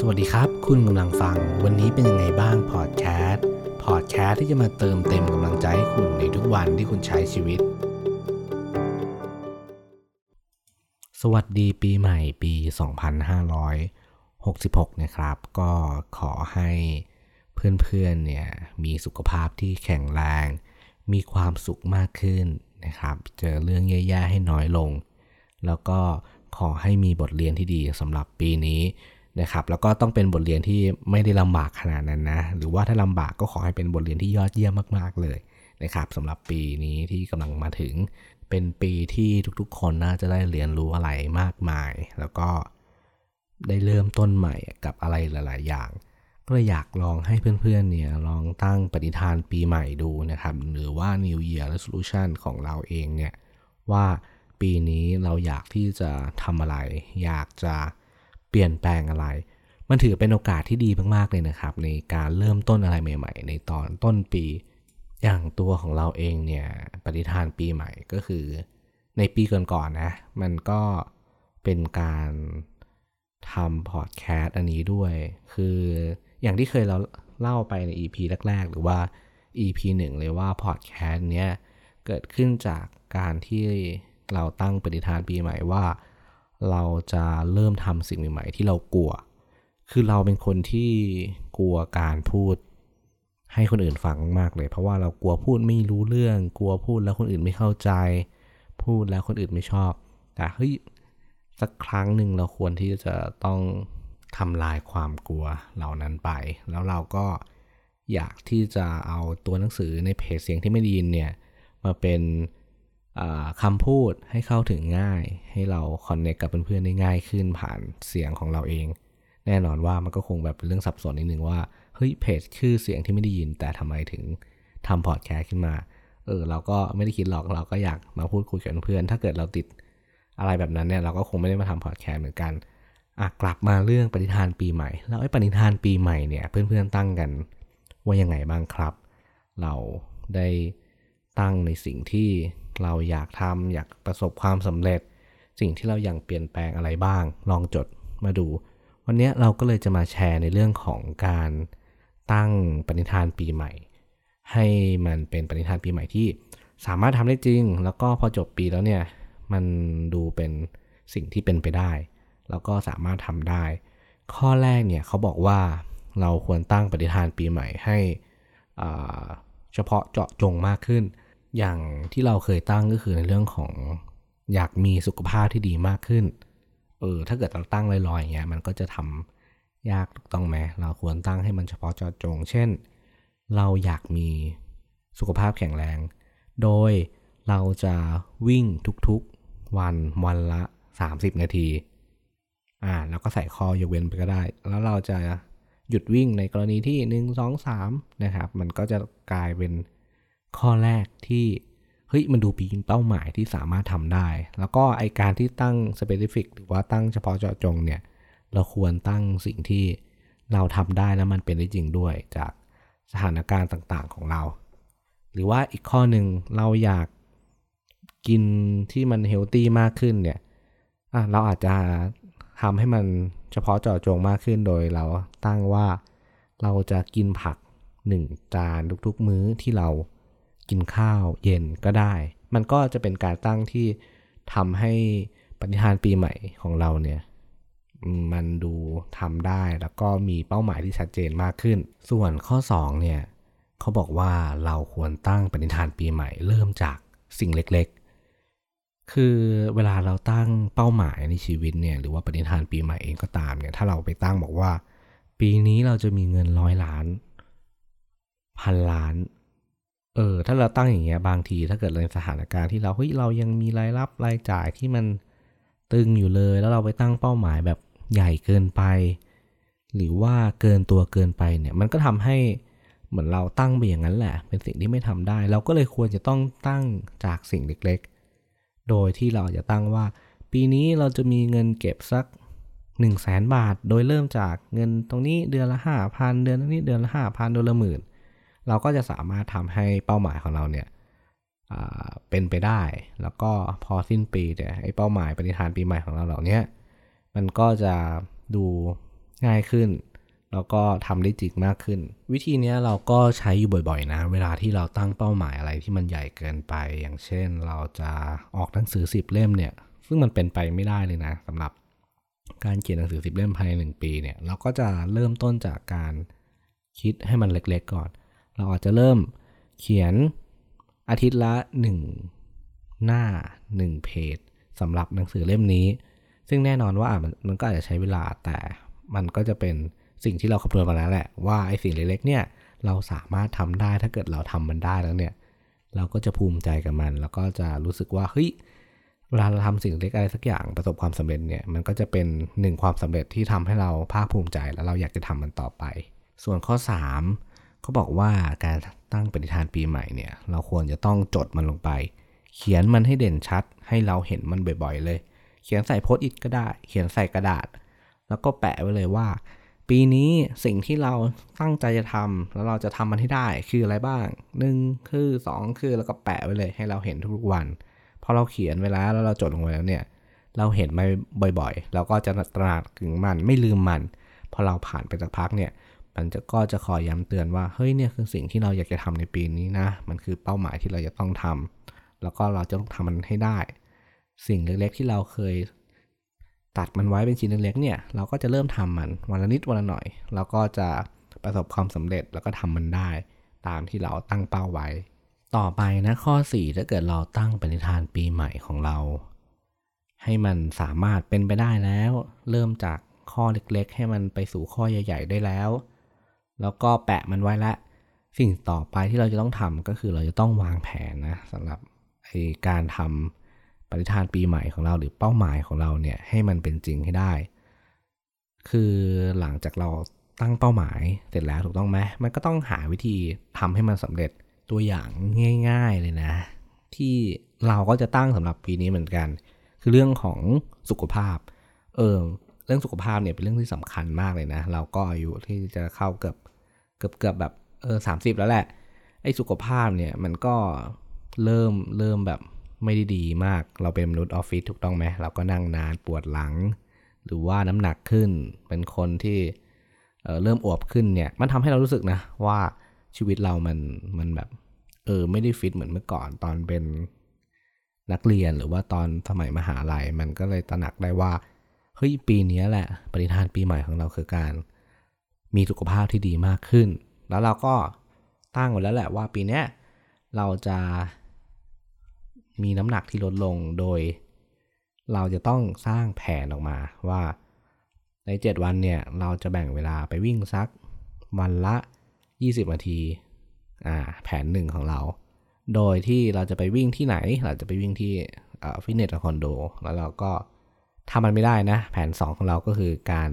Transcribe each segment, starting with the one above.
สวัสดีครับ คุณกำลังฟังวันนี้เป็นยังไงบ้างพอดแคสต์พอดแคสต์ที่จะมาเติมเต็มกำลังใจให้คุณในทุกวันที่คุณใช้ชีวิต สวัสดีปีใหม่ปี 2566 นะครับ ก็ขอให้เพื่อนๆเนี่ยมีสุขภาพที่แข็งแรง มีความสุขมากขึ้นนะครับ เจอเรื่องแย่ๆให้น้อยลง แล้วก็ขอให้มีบทเรียนที่ดีสำหรับปีนี้ นะครับแล้วก็ต้องเป็นบทเรียนที่ไม่ได้ลำบากขนาดนั้นนะ หรือว่าถ้าลำบากก็ขอให้เป็นบทเรียนที่ยอดเยี่ยมมาก ๆ เลยนะครับสำหรับปีนี้ที่กำลังมาถึง เป็นปีที่ทุกๆ คนน่าจะได้เรียนรู้อะไรมากมาย แล้วก็ได้เริ่มต้นใหม่กับอะไรหลาย ๆ อย่าง ก็เลยอยากลองให้เพื่อน ๆ เนี่ยลองตั้งปฏิฐานปีใหม่ดูนะครับ หรือว่า New Year Resolution ของเราเองเนี่ยว่าปีนี้เราอยากที่จะทำอะไร อยากจะ เปลี่ยนแปลงอะไร มันถือเป็นโอกาสที่ดีมากๆเลยนะครับ ในการเริ่มต้นอะไรใหม่ ๆ ในตอนต้นปีอย่างตัวของเราเองเนี่ยปฏิทานปีใหม่ก็คือ ในปีก่อนๆนนะมันก็เป็นการทำพอดแคสต์อันนี้ด้วย คืออย่างที่เคยเราเล่าไปใน EP แรก ๆ หรือว่า EP 1 เลยว่าพอดแคสต์เนี้ยเกิดขึ้นจากการที่เราตั้งปฏิทานปีใหม่ว่า เราจะเริ่มทำสิ่งใหม่ ๆ ที่เรากลัว คือเราเป็นคนที่กลัวการพูด ให้คนอื่นฟังมากเลย เพราะว่าเรากลัวพูดไม่รู้เรื่อง กลัวพูดแล้วคนอื่นไม่เข้าใจ พูดแล้วคนอื่นไม่ชอบ แต่เฮ้ยสักครั้งหนึ่งเราควรที่จะต้องทำลายความกลัวเหล่านั้นไป แล้วเราก็อยากที่จะเอาตัวหนังสือในเพจเสียงที่ไม่ดีนเนี่ยมาเป็น คำพูดให้เข้าถึงง่าย ให้เราคอนเนคกับเพื่อนๆได้ง่ายขึ้นผ่านเสียงของเราเอง แน่นอนว่ามันก็คงแบบเป็นเรื่องสับสนนิดนึงว่าเฮ้ยเพจชื่อเสียงที่ไม่ได้ยิน แต่ทำไมถึงทำพอดแคสต์ขึ้นมาเออเราก็ไม่ได้คิดหรอกเราก็อยากมาพูดคุยกับเพื่อนถ้าเกิดเราติดอะไรแบบนั้นเนี่ยเราก็คงไม่ได้มาทำพอดแคสต์เหมือนกันอะกลับมาเรื่องปฏิทานปีใหม่ แล้วไอ้ปฏิทานปีใหม่เนี่ยเพื่อนๆตั้งกันว่ายังไงบ้างครับ เราได้ ตั้งในสิ่งที่เราอยากทำอยากประสบความสำเร็จ สิ่งที่เราอยากเปลี่ยนแปลงอะไรบ้าง ลองจดมาดู วันนี้เราก็เลยจะมาแชร์ในเรื่องของการตั้งปณิธานปีใหม่ ให้มันเป็นปณิธานปีใหม่ที่สามารถทำได้จริง แล้วก็พอจบปีแล้วเนี่ยมันดูเป็นสิ่งที่เป็นไปได้ แล้วก็สามารถทำได้ ข้อแรกเนี่ยเขาบอกว่าเราควรตั้งปฏิทานปีใหม่ให้เฉพาะเจาะจงมากขึ้น อย่างที่เราเคยตั้งก็คือในเรื่องของอยากมีสุขภาพที่ดีมากขึ้น เออ ถ้าเกิดเราตั้งลอยๆอย่างเงี้ย มันก็จะทำยากถูกต้องไหม เราควรตั้งให้มันเฉพาะเจาะจง เช่น เราอยากมีสุขภาพแข็งแรง โดยเราจะวิ่งทุกๆวันวันละ 30 นาที อ่า แล้วก็ใส่คอยกเว้นไปก็ได้ แล้วเราจะหยุดวิ่งในกรณีที่ 1 2 3 นะครับ มันก็จะกลายเป็น ข้อแรกที่เฮ้ยมันดูปีเป้าหมายที่สามารถทำได้ แล้วก็ไอการที่ตั้ง specific หรือว่าตั้งเฉพาะเจาะจงเนี่ย เราควรตั้งสิ่งที่เราทำได้แล้วมันเป็นได้จริงด้วยจากสถานการณ์ต่างๆของเรา หรือว่าอีกข้อหนึ่งเราอยากกินที่มันเฮลตี้มากขึ้นเนี่ยเราอาจจะทำให้มันเฉพาะเจาะจงมากขึ้นโดยเราตั้งว่าเราจะกินผักหนึ่งจานทุกๆมื้อที่เรา กินข้าวเย็นก็ได้ มันก็จะเป็นการตั้งที่ทำให้ปฏิทานปีใหม่ของเราเนี่ยมันดูทำได้แล้วก็มีเป้าหมายที่ชัดเจนมากขึ้น ส่วนข้อ2เนี่ยเขาบอกว่าเราควรตั้งปณิธานปีใหม่ เริ่มจากสิ่งเล็กๆ คือเวลาเราตั้งเป้าหมายในชีวิตเนี่ยหรือว่าปฏิทานปีใหม่เองก็ตามเนี่ยถ้าเราไปตั้งบอกว่า ปีนี้เราจะมีเงินร้อยล้าน พันล้าน เออถ้าเราตั้งอย่างเงี้ยบางทีถ้าเกิดในสถานการณ์ที่เราเฮ้ยเรายังมีรายรับรายจ่ายที่มันตึงอยู่เลย แล้วเราไปตั้งเป้าหมายแบบใหญ่เกินไป หรือว่าเกินตัวเกินไปเนี่ยมันก็ทำให้เหมือนเราตั้งไปอย่างนั้นแหละ เป็นสิ่งที่ไม่ทำได้ เราก็เลยควรจะต้องตั้งจากสิ่งเล็กๆ โดยที่เราจะตั้งว่า ปีนี้เราจะมีเงินเก็บสัก 1 0 0 0 0แสนบาท โดยเริ่มจากเงินตรงนี้เดือนละ 5 0 0 0 เดือนนี้เดือนละ 5 0 0 0เดือนละหมื่น เราก็จะสามารถทำให้เป้าหมายของเราเนี่ยเป็นไปได้ แล้วก็พอสิ้นปีเนี่ยไอ้เป้าหมายปฏิทานปีใหม่ของเราเหล่านี้มันก็จะดูง่ายขึ้น แล้วก็ทำได้จริงมากขึ้น วิธีนี้เราก็ใช้อยู่บ่อยๆนะ เวลาที่เราตั้งเป้าหมายอะไรที่มันใหญ่เกินไป อย่างเช่นเราจะออกหนังสือสิบเล่มเนี่ย ซึ่งมันเป็นไปไม่ได้เลยนะสำหรับการเขียนหนังสือสิบเล่มภายในหนึ่งปีเนี่ยเราก็จะเริ่มต้นจากการคิดให้มันเล็กๆก่อน เราอาจจะเริ่มเขียนอาทิตย์ละ 1 หน้า 1 เพจสำหรับหนังสือเล่มนี้ ซึ่งแน่นอนว่ามันมันก็อาจจะใช้เวลาแต่มันก็จะเป็นสิ่งที่เราคำนวณมาแล้วแหละ ว่าไอ้สิ่งเล็กๆเนี่ยเราสามารถทำได้ถ้าเกิดเราทำมันได้แล้วเนี่ย เราก็จะภูมิใจกับมัน แล้วก็จะรู้สึกว่าเฮ้ยเวลาเราทำสิ่งเล็กอะไรสักอย่างประสบความสำเร็จเนี่ยมันก็จะเป็นหนึ่งความสำเร็จที่ทำให้เราภาคภูมิใจ แล้วเราอยากจะทำมันต่อไป ส่วนข้อ 3 เขาบอกว่าการตั้งปฏิทานปีใหม่เนี่ย เราควรจะต้องจดมันลงไป เขียนมันให้เด่นชัด ให้เราเห็นมันบ่อยๆ เลย เขียนใส่โพสต์อิทก็ได้ เขียนใส่กระดาษ แล้วก็แปะไว้เลยว่า ปีนี้สิ่งที่เราตั้งใจจะทำแล้วเราจะทำมันให้ได้คืออะไรบ้าง1คือ2คือแล้วก็แปะไว้เลยให้เราเห็นทุกๆวันพอเราเขียนไว้แล้วแล้วเราจดลงไว้แล้วเนี่ยเราเห็นมาบ่อยๆ เราก็จะตระหนักถึงมันไม่ลืมมัน พอเราผ่านไปสักพักเนี่ย มันจะก็จะคอยย้ำเตือนว่าเฮ้ยเนี่ยคือสิ่งที่เราอยากจะทำในปีนี้นะ มันคือเป้าหมายที่เราจะต้องทำแล้วก็เราจะต้องทำมันให้ได้ สิ่งเล็กๆที่เราเคยตัดมันไว้เป็นชิ้นเล็กๆเนี่ยเราก็จะเริ่มทำมันวันละนิดวันละหน่อยเราก็จะประสบความสำเร็จแล้วก็ทำมันได้ ตามที่เราตั้งเป้าไว้ ต่อไปนะข้อ 4 ถ้าเกิดเราตั้งปณิธานปีใหม่ของเรา ให้มันสามารถเป็นไปได้แล้ว เริ่มจากข้อเล็กๆ ให้มันไปสู่ข้อใหญ่ ๆ ได้แล้ว แล้วก็แปะมันไว้ละ สิ่งต่อไปที่เราจะต้องทำก็คือเราจะต้องวางแผนนะสำหรับการทำปฏิทานปีใหม่ของเราหรือเป้าหมายของเราเนี่ยให้มันเป็นจริงให้ได้ คือหลังจากเราตั้งเป้าหมายเสร็จแล้วถูกต้องไหมมันก็ต้องหาวิธีทำให้มันสำเร็จตัวอย่างง่าย ๆเลยนะ ที่เราก็จะตั้งสำหรับปีนี้เหมือนกัน คือเรื่องของสุขภาพ เออเรื่องสุขภาพเนี่ยเป็นเรื่องที่สำคัญมากเลยนะ เราก็อายุที่จะเข้าเกือบ เกือบเกือบแบบเออสามสิบแล้วแหละ ไอ้สุขภาพเนี่ยมันก็เริ่มเริ่มแบบไม่ได้ดีมาก เราเป็นมนุษย์ออฟฟิศถูกต้องไหมเราก็นั่งนานปวดหลัง หรือว่าน้ำหนักขึ้น เป็นคนที่เเริ่มอวบขึ้นเนี่ย มันทำให้เรารู้สึกนะว่าชีวิตเรามันมันแบบเออไม่ได้ฟิตเหมือนเมื่อก่อนตอนเป็นนักเรียนหรือว่าตอนสมัยมหาลัยมันก็เลยตระหนักได้ว่าเฮ้ยปีนี้แหละปฏิทานปีใหม่ของเราคือการ มีสุขภาพที่ดีมากขึ้น แล้วเราก็ตั้งไว้แล้วแหละว่าปีนี้เราจะมีน้ำหนักที่ลดลงโดย เราจะต้องสร้างแผนออกมาว่าใน 7 วันเนี่ยเราจะแบ่งเวลาไปวิ่งสักวันละ 20 นาทีอ่าแผนหนึ่งของเรา โดยที่เราจะไปวิ่งที่ไหน เราจะไปวิ่งที่ฟิตเนสคอนโด แล้วเราก็ถ้ามันไม่ได้นะ แผน 2 ของเราก็คือการ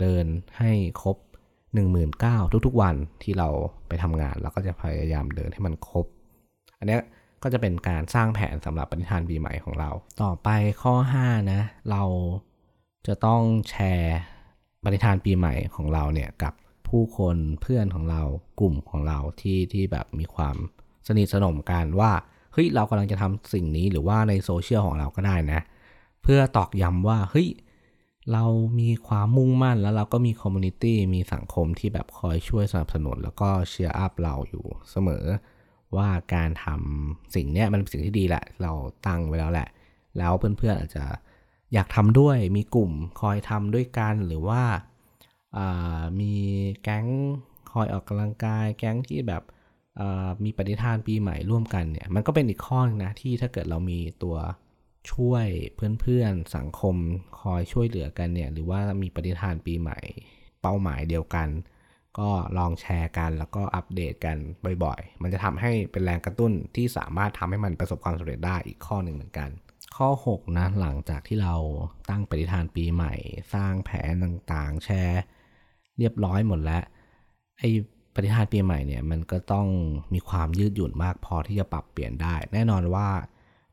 เดินให้ครบ 19,000 ทุกๆ วันที่เราไปทำงานเราก็จะพยายามเดินให้มันครบ อันนี้ก็จะเป็นการสร้างแผนสำหรับปฏิทานปีใหม่ของเรา ต่อไปข้อ 5 นะ เราจะต้องแชร์ปณิธานปีใหม่ของเราเนี่ยกับผู้คนเพื่อนของเรากลุ่มของเราที่ที่แบบมีความสนิทสนมกันว่าเฮ้ยเรากำลังจะทำสิ่งนี้หรือว่าในโซเชียลของเราก็ได้นะ เพื่อตอกย้ำว่าเฮ้ย เรามีความมุ่งมั่นแล้วเราก็มี community มีสังคมที่แบบคอยช่วยสนับสนุน แล้วก็ cheer up เราอยู่เสมอ ว่าการทำสิ่งนี้มันเป็นสิ่งที่ดีแหละ เราตั้งไว้แล้วแหละ แล้วเพื่อนๆอาจจะอยากทำด้วยมีกลุ่มคอยทำด้วยกันหรือว่ามีแก๊งคอยออกกำลังกาย แก๊งที่แบบมีปฏิทานปีใหม่ร่วมกันเนี่ยมันก็เป็นอีกข้อนึงนะที่ถ้าเกิดเรามีตัว ช่วยเพื่อนๆสังคมคอยช่วยเหลือกันเนี่ยหรือว่ามีปฏิทานปีใหม่เป้าหมายเดียวกัน ก็ลองแชร์กันแล้วก็อัปเดตกันบ่อยๆ มันจะทำให้เป็นแรงกระตุ้นที่สามารถทำให้มันประสบความสำเร็จได้อีกข้อหนึ่งเหมือนกัน ข้อ 6 นะ หลังจากที่เราตั้งปฏิทานปีใหม่ สร้างแผนต่างๆ แชร์ เรียบร้อยหมดแล้วไอ้ปฏิทานปีใหม่เนี่ยมันก็ต้องมีความยืดหยุ่นมากพอที่จะปรับเปลี่ยนได้ แน่นอนว่า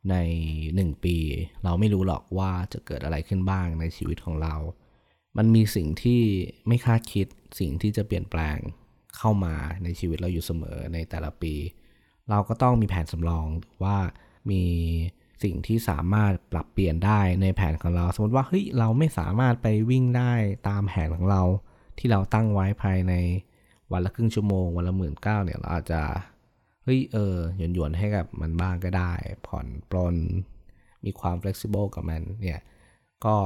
ใน 1 ปี เราไม่รู้หรอกว่าจะเกิดอะไรขึ้นบ้างในชีวิตของเรา มันมีสิ่งที่ไม่คาดคิดสิ่งที่จะเปลี่ยนแปลงเข้ามาในชีวิตเราอยู่เสมอในแต่ละปี เราก็ต้องมีแผนสำรองว่ามีสิ่งที่สามารถปรับเปลี่ยนได้ในแผนของเรา สมมติว่าเฮ้ยเราไม่สามารถไปวิ่งได้ตามแผนของเรา ที่เราตั้งไว้ภายในวันละครึ่งชั่วโมง วันละหมื่นเก้าเนี่ยเราอาจจะ ฮ้ยเออหยวนหยวนให้กับมันบ้างก็ได้ ผ่อนปลนมีความ flexible กับมันเนี่ยก็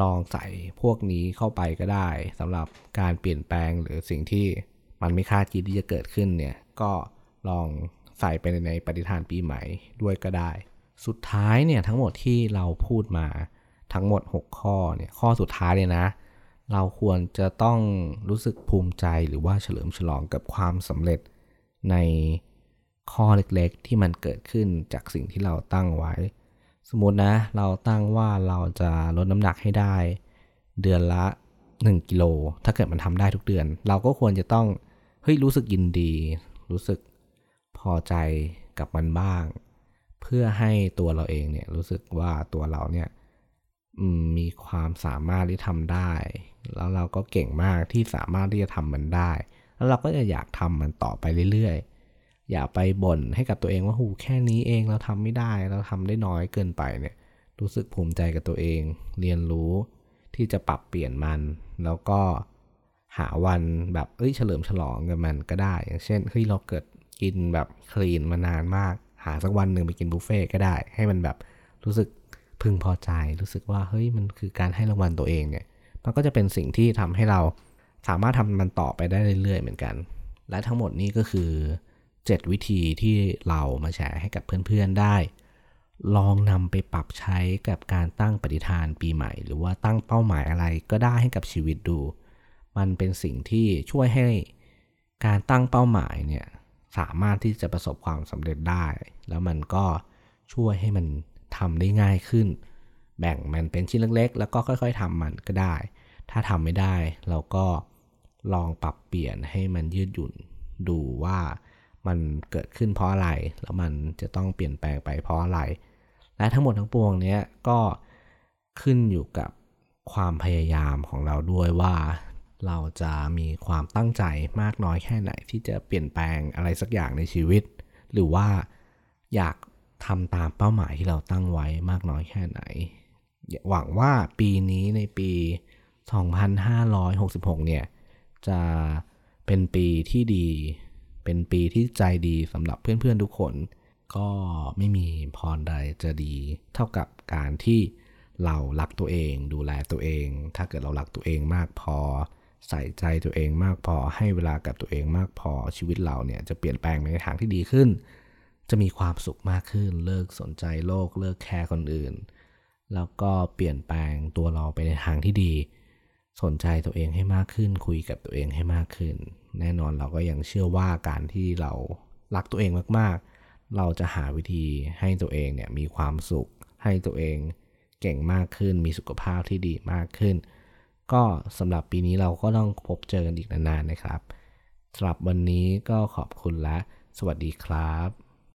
ลองใส่พวกนี้เข้าไปก็ได้สำหรับการเปลี่ยนแปลงหรือสิ่งที่มันไม่คาดคิดที่จะเกิดขึ้นเนี่ยก็ลองใส่ไปในปฏิทานปีใหม่ด้วยก็ได้ สุดท้ายเนี่ยทั้งหมดที่เราพูดมาทั้งหมด 6 ข้อเนี่ยข้อสุดท้ายเลยนะ เราควรจะต้องรู้สึกภูมิใจหรือว่าเฉลิมฉลองกับความสำเร็จใน ข้อเล็กๆ ที่มันเกิดขึ้นจากสิ่งที่เราตั้งไว้ สมมตินะ เราตั้งว่าเราจะลดน้ำหนักให้ได้ เดือนละ 1 กิโล ถ้าเกิดมันทำได้ทุกเดือน เราก็ควรจะต้องเฮ้ยรู้สึกยินดี รู้สึกพอใจกับมันบ้าง เพื่อให้ตัวเราเองเนี่ยรู้สึกว่าตัวเราเนี่ยมีความสามารถที่ทำได้ แล้วเราก็เก่งมากที่สามารถที่จะทำมันได้ แล้วเราก็จะอยากทำมันต่อไปเรื่อยๆ อย่าไปบ่นให้กับตัวเองว่าหูแค่นี้เองเราทำไม่ได้เราทำได้น้อยเกินไปเนี่ยรู้สึกภูมิใจกับตัวเอง เรียนรู้ที่จะปรับเปลี่ยนมัน แล้วก็หาวันแบบเอ้ยเฉลิมฉลองกับมันก็ได้ อย่างเช่นเฮ้ยเราเกิดกินแบบคลีนมานานมาก หาสักวันหนึ่งไปกินบุฟเฟ่ก็ได้ ให้มันแบบรู้สึกพึงพอใจ รู้สึกว่าเฮ้ยมันคือการให้รางวัลตัวเองเนี่ยมันก็จะเป็นสิ่งที่ทำให้เราสามารถทำมันต่อไปได้เรื่อยๆเหมือนกัน และทั้งหมดนี้ก็คือ 7 วิธีที่เรามาแชร์ให้กับเพื่อนๆได้ ลองนำไปปรับใช้กับการตั้งปฏิทานปีใหม่ หรือว่าตั้งเป้าหมายอะไรก็ได้ให้กับชีวิตดู มันเป็นสิ่งที่ช่วยให้การตั้งเป้าหมายเนี่ยสามารถที่จะประสบความสำเร็จได้ แล้วมันก็ช่วยให้มันทำได้ง่ายขึ้น แบ่งมันเป็นชิ้นเล็ก ๆ แล้วก็ค่อย ๆทำมันก็ได้ ถ้าทำไม่ได้เราก็ลองปรับเปลี่ยนให้มันยืดหยุ่นดูว่า มันเกิดขึ้นเพราะอะไร แล้วมันจะต้องเปลี่ยนแปลงไปเพราะอะไร และทั้งหมดทั้งปวงนี้ก็ขึ้นอยู่กับความพยายามของเราด้วยว่าเราจะมีความตั้งใจมากน้อยแค่ไหน ที่จะเปลี่ยนแปลงอะไรสักอย่างในชีวิต หรือว่าอยากทำตามเป้าหมายที่เราตั้งไว้มากน้อยแค่ไหน หวังว่าปีนี้ในปี 2566 เนี่ย จะเป็นปีที่ดี เป็นปีที่ใจดีสำหรับเพื่อนๆทุกคน ก็ไม่มีพรใดจะดีเท่ากับการที่เรารักตัวเอง ดูแลตัวเอง ถ้าเกิดเรารักตัวเองมากพอ ใส่ใจตัวเองมากพอ ให้เวลากับตัวเองมากพอชีวิตเราเนี่ยจะเปลี่ยนแปลงในทางที่ดีขึ้น จะมีความสุขมากขึ้น เลิกสนใจโลก เลิกแคร์คนอื่น แล้วก็เปลี่ยนแปลงตัวเราไปในทางที่ดี สนใจตัวเองให้มากขึ้น คุยกับตัวเองให้มากขึ้น แน่นอนเราก็ยังเชื่อว่าการที่เรารักตัวเองมากๆ เราจะหาวิธีให้ตัวเองเนี่ยมีความสุข ให้ตัวเองเก่งมากขึ้น มีสุขภาพที่ดีมากขึ้น ก็สำหรับปีนี้เราก็ต้องพบเจอกันอีกนานๆนะครับสำหรับวันนี้ก็ขอบคุณและ สวัสดีครับ